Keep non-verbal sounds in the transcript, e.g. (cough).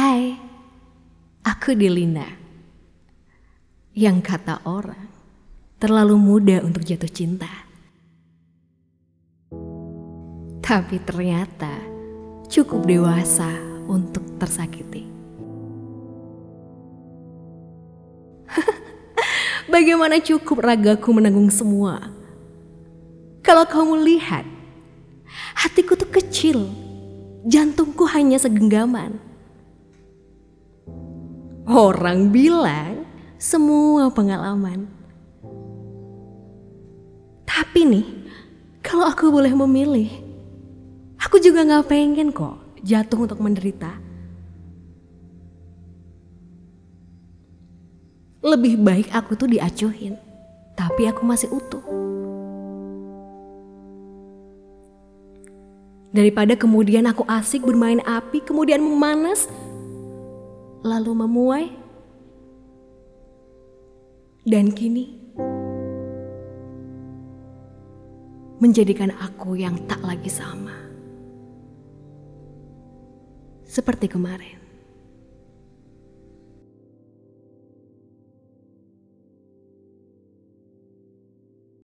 Hai, aku Delina. Yang kata orang terlalu muda untuk jatuh cinta. Tapi ternyata cukup dewasa untuk tersakiti. (laughs) Bagaimana cukup ragaku menanggung semua? Kalau kamu lihat, hatiku tuh kecil, jantungku hanya segenggaman. Orang bilang semua pengalaman. Tapi nih, kalau aku boleh memilih, aku juga gak pengen kok jatuh untuk menderita. Lebih baik aku tuh diacuhin, tapi aku masih utuh. Daripada kemudian aku asik bermain api, kemudian memanas, lalu memuai, dan kini menjadikan aku yang tak lagi sama seperti kemarin.